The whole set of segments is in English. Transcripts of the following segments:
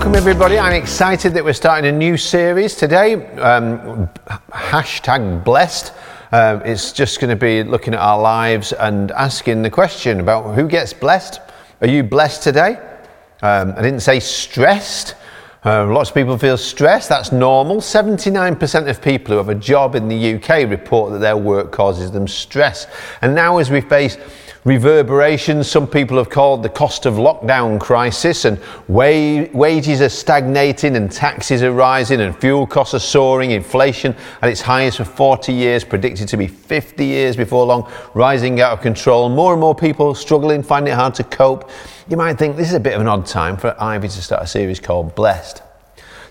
Welcome, everybody. I'm excited that we're starting a new series today. Um, hashtag blessed. Um, it's just going to be looking at our lives and asking the question about who gets blessed. Are you blessed today? Um, I didn't say stressed. Uh, lots of people feel stressed. That's normal. 79% of people who have a job in the UK report that their work causes them stress. And now, as we face reverberations, some people have called the cost of lockdown crisis, and wa- wages are stagnating, and taxes are rising, and fuel costs are soaring, inflation at its highest for 40 years, predicted to be 50 years before long, rising out of control. More and more people struggling, finding it hard to cope. You might think this is a bit of an odd time for Ivy to start a series called Blessed.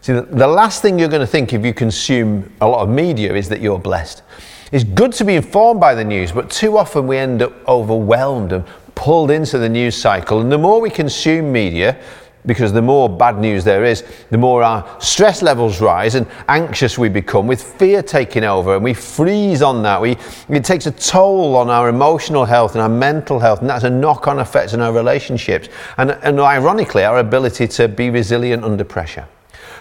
See, the, the last thing you're going to think if you consume a lot of media is that you're blessed. It's good to be informed by the news, but too often we end up overwhelmed and pulled into the news cycle. And the more we consume media, because the more bad news there is, the more our stress levels rise and anxious we become, with fear taking over, and we freeze on that. We, it takes a toll on our emotional health and our mental health, and that's a knock on effect on our relationships, and, and ironically, our ability to be resilient under pressure.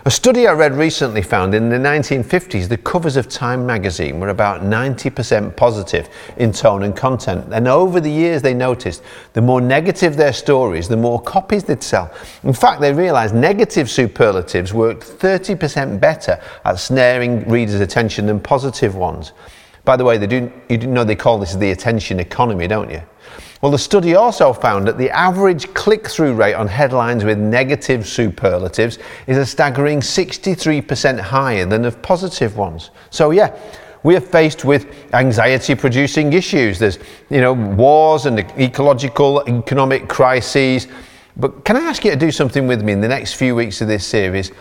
A study I read recently found in the 1950s the covers of Time magazine were about 90% positive in tone and content. And over the years, they noticed the more negative their stories, the more copies they'd sell. In fact, they realized negative superlatives worked 30% better at snaring readers' attention than positive ones. By the way, they do, you know they call this the attention economy, don't you? Well, the study also found that the average click through rate on headlines with negative superlatives is a staggering 63% higher than of positive ones. So, yeah, we are faced with anxiety producing issues. There's, you know, wars and ecological, economic crises. But can I ask you to do something with me in the next few weeks of this series?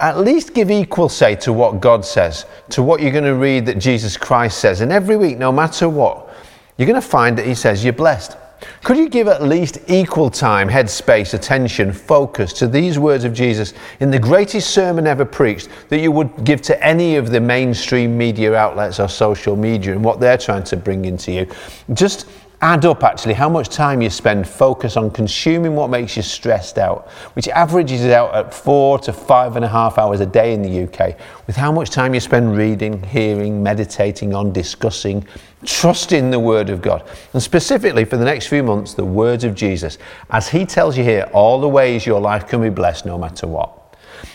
At least give equal say to what God says, to what you're going to read that Jesus Christ says. And every week, no matter what, you're going to find that he says you're blessed. Could you give at least equal time, headspace, attention, focus to these words of Jesus in the greatest sermon ever preached that you would give to any of the mainstream media outlets or social media and what they're trying to bring into you? Just add up actually how much time you spend focus on consuming what makes you stressed out, which averages out at four to five and a half hours a day in the UK, with how much time you spend reading, hearing, meditating on, discussing, trusting the Word of God. And specifically for the next few months, the words of Jesus, as He tells you here all the ways your life can be blessed no matter what.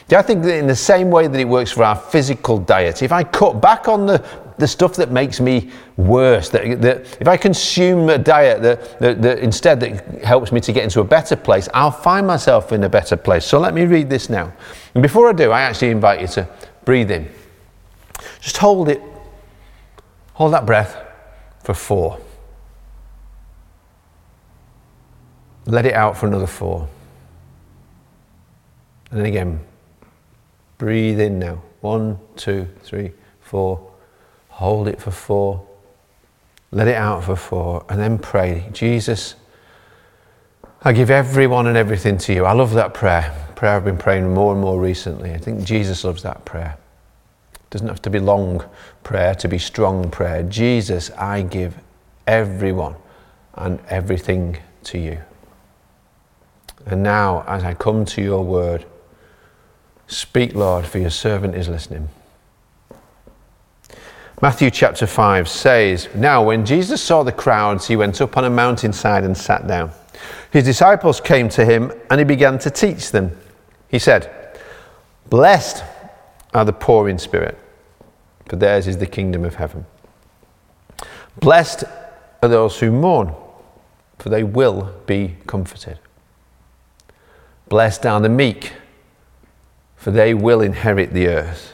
Do I think that in the same way that it works for our physical diet, if I cut back on the, the stuff that makes me worse, that, that if I consume a diet that, that, that instead that helps me to get into a better place, I'll find myself in a better place. So let me read this now. And before I do, I actually invite you to breathe in. Just hold it, hold that breath for four. Let it out for another four. And then again, breathe in now. One, two, three, four. Hold it for four. Let it out for four. And then pray, Jesus, I give everyone and everything to you. I love that prayer. Prayer I've been praying more and more recently. I think Jesus loves that prayer. It doesn't have to be long prayer to be strong prayer. Jesus, I give everyone and everything to you. And now, as I come to your word, speak, Lord, for your servant is listening. Matthew chapter 5 says, Now when Jesus saw the crowds, he went up on a mountainside and sat down. His disciples came to him and he began to teach them. He said, Blessed are the poor in spirit, for theirs is the kingdom of heaven. Blessed are those who mourn, for they will be comforted. Blessed are the meek, for they will inherit the earth.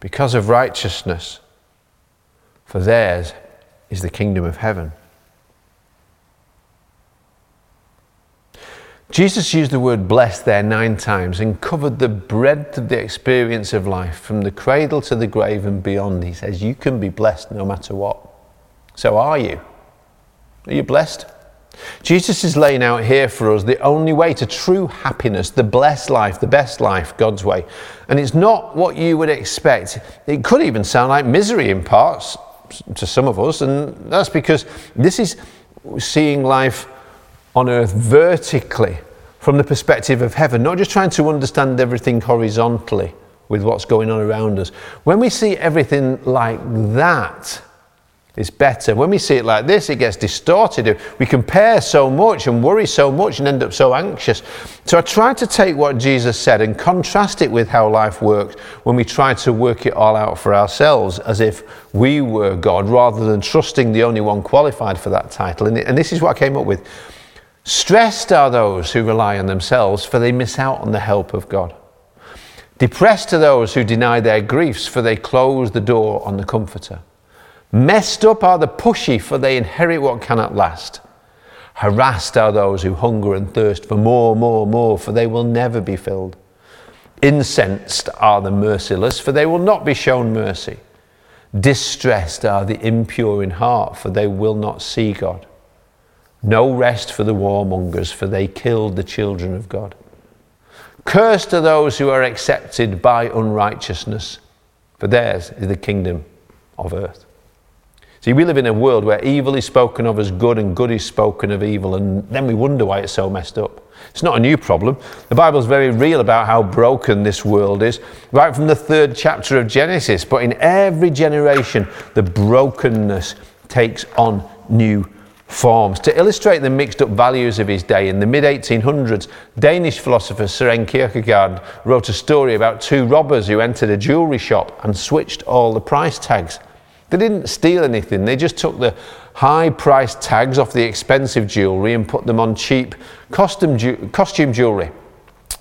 because of righteousness, for theirs is the kingdom of heaven. Jesus used the word blessed there nine times and covered the breadth of the experience of life from the cradle to the grave and beyond. He says, You can be blessed no matter what. So are you? Are you blessed? Jesus is laying out here for us the only way to true happiness, the blessed life, the best life, God's way. And it's not what you would expect. It could even sound like misery in parts to some of us, and that's because this is seeing life on earth vertically from the perspective of heaven, not just trying to understand everything horizontally with what's going on around us. When we see everything like that, it's better. When we see it like this, it gets distorted. We compare so much and worry so much and end up so anxious. So I tried to take what Jesus said and contrast it with how life works when we try to work it all out for ourselves as if we were God rather than trusting the only one qualified for that title. And this is what I came up with. Stressed are those who rely on themselves, for they miss out on the help of God. Depressed are those who deny their griefs, for they close the door on the Comforter. Messed up are the pushy, for they inherit what cannot last. Harassed are those who hunger and thirst for more, more, more, for they will never be filled. Incensed are the merciless, for they will not be shown mercy. Distressed are the impure in heart, for they will not see God. No rest for the warmongers, for they killed the children of God. Cursed are those who are accepted by unrighteousness, for theirs is the kingdom of earth. See, we live in a world where evil is spoken of as good and good is spoken of evil, and then we wonder why it's so messed up. It's not a new problem. The Bible's very real about how broken this world is, right from the third chapter of Genesis. But in every generation, the brokenness takes on new forms. To illustrate the mixed up values of his day, in the mid 1800s, Danish philosopher Søren Kierkegaard wrote a story about two robbers who entered a jewellery shop and switched all the price tags. They didn't steal anything, they just took the high price tags off the expensive jewellery and put them on cheap costume, ju- costume jewellery.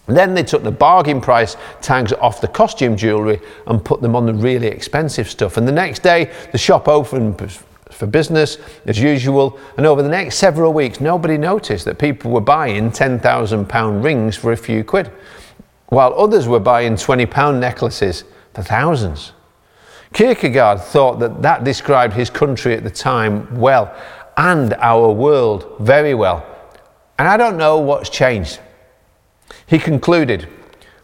Then they took the bargain price tags off the costume jewellery and put them on the really expensive stuff. And the next day, the shop opened for business as usual. And over the next several weeks, nobody noticed that people were buying £10,000 rings for a few quid, while others were buying £20 necklaces for thousands. Kierkegaard thought that that described his country at the time well and our world very well. And I don't know what's changed. He concluded,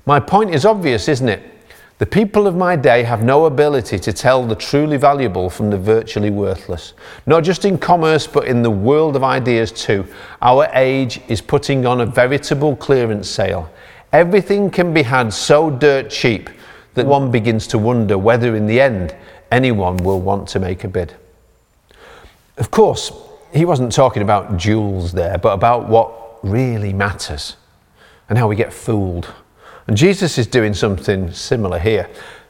My point is obvious, isn't it? The people of my day have no ability to tell the truly valuable from the virtually worthless. Not just in commerce, but in the world of ideas too. Our age is putting on a veritable clearance sale. Everything can be had so dirt cheap that one begins to wonder whether in the end anyone will want to make a bid. Of course, he wasn't talking about jewels there, but about what really matters and how we get fooled. And Jesus is doing something similar here.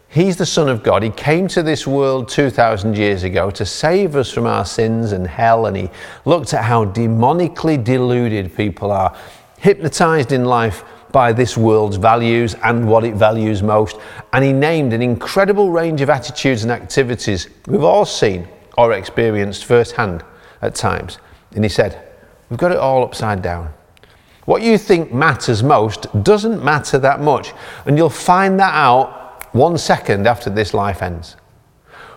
He's the Son of God. He came to this world 2,000 years ago to save us from our sins and hell, and he looked at how demonically deluded people are, hypnotized in life by this world's values and what it values most. And he named an incredible range of attitudes and activities we've all seen or experienced firsthand at times. And he said, We've got it all upside down. What you think matters most doesn't matter that much. And you'll find that out one second after this life ends.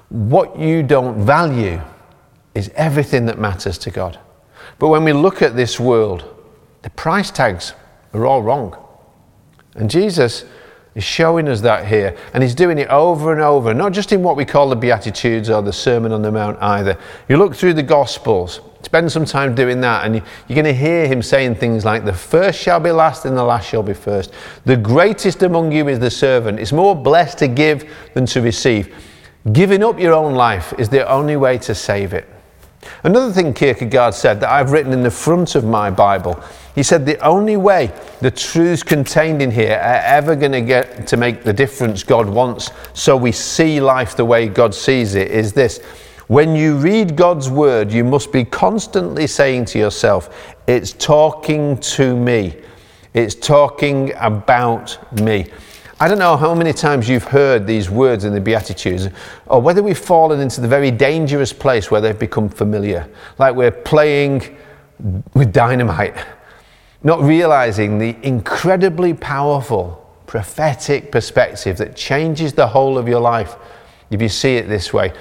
What you don't value is everything that matters to God. But when we look at this world, the price tags are all wrong. And Jesus is showing us that here. And he's doing it over and over, not just in what we call the Beatitudes or the Sermon on the Mount either. You look through the Gospels, spend some time doing that, and you're going to hear him saying things like, The first shall be last, and the last shall be first. The greatest among you is the servant. It's more blessed to give than to receive. Giving up your own life is the only way to save it. Another thing Kierkegaard said that I've written in the front of my Bible, he said the only way the truths contained in here are ever going to get to make the difference God wants so we see life the way God sees it is this. When you read God's word, you must be constantly saying to yourself, It's talking to me. It's talking about me. I don't know how many times you've heard these words in the Beatitudes, or whether we've fallen into the very dangerous place where they've become familiar, like we're playing with dynamite, not realizing the incredibly powerful prophetic perspective that changes the whole of your life if you see it this way.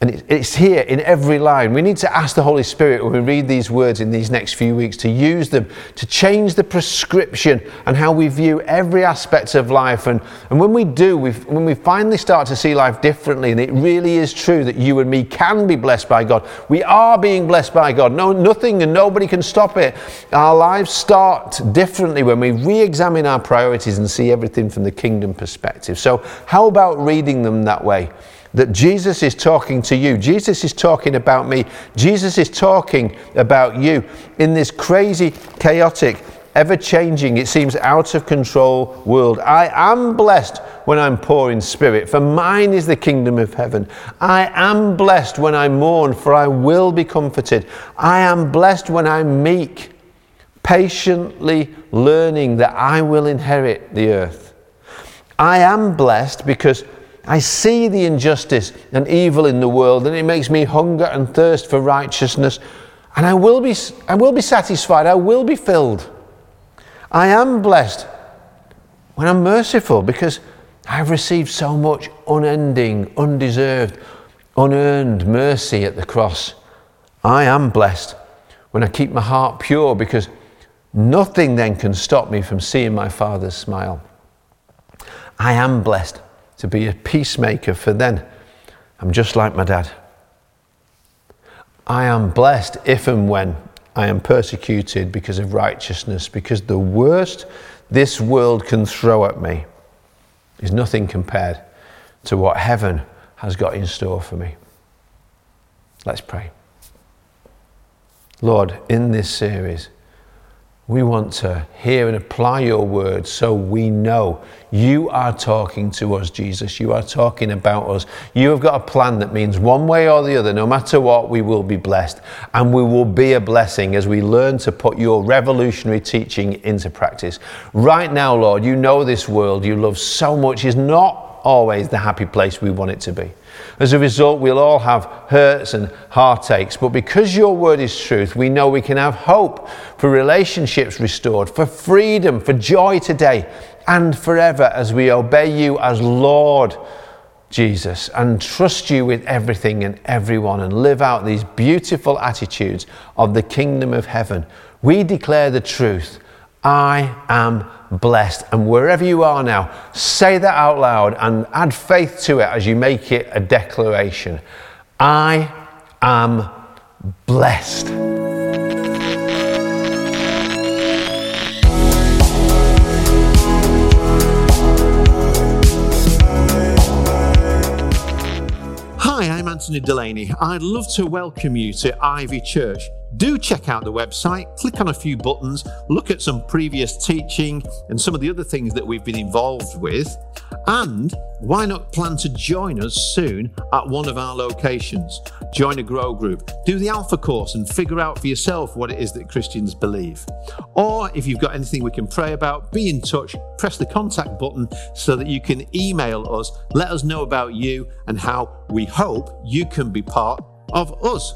And it's here in every line. We need to ask the Holy Spirit when we read these words in these next few weeks to use them to change the prescription and how we view every aspect of life. And, and when we do, when we finally start to see life differently, and it really is true that you and me can be blessed by God, we are being blessed by God. No, nothing and nobody can stop it. Our lives start differently when we re examine our priorities and see everything from the kingdom perspective. So, how about reading them that way? That Jesus is talking to you. Jesus is talking about me. Jesus is talking about you in this crazy, chaotic, ever changing, it seems out of control world. I am blessed when I'm poor in spirit, for mine is the kingdom of heaven. I am blessed when I mourn, for I will be comforted. I am blessed when I'm meek, patiently learning that I will inherit the earth. I am blessed because I see the injustice and evil in the world, and it makes me hunger and thirst for righteousness. And I will be, I will be satisfied, I will be filled. I am blessed when I'm merciful because I've received so much unending, undeserved, unearned mercy at the cross. I am blessed when I keep my heart pure because nothing then can stop me from seeing my Father's smile. I am blessed to be a peacemaker, for then I'm just like my dad. I am blessed if and when I am persecuted because of righteousness, because the worst this world can throw at me is nothing compared to what heaven has got in store for me. Let's pray. Lord, in this series, we want to hear and apply your words so we know you are talking to us, Jesus. You are talking about us. You have got a plan that means one way or the other, no matter what, we will be blessed. And we will be a blessing as we learn to put your revolutionary teaching into practice. Right now, Lord, you know this world you love so much is not always the happy place we want it to be. As a result, we'll all have hurts and heartaches, but because your word is truth, we know we can have hope for relationships restored, for freedom, for joy today and forever as we obey you as Lord. Jesus and trust you with everything and everyone and live out these beautiful attitudes of the kingdom of heaven. We declare the truth. I am blessed. And wherever you are now, say that out loud and add faith to it as you make it a declaration. I am blessed. Hi, I'm Anthony Delaney. I'd love to welcome you to Ivy Church do check out the website, click on a few buttons, look at some previous teaching and some of the other things that we've been involved with. And why not plan to join us soon at one of our locations? Join a grow group, do the Alpha course, and figure out for yourself what it is that Christians believe. Or if you've got anything we can pray about, be in touch, press the contact button so that you can email us, let us know about you and how we hope you can be part of us.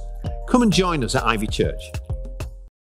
Come and join us at Ivy Church.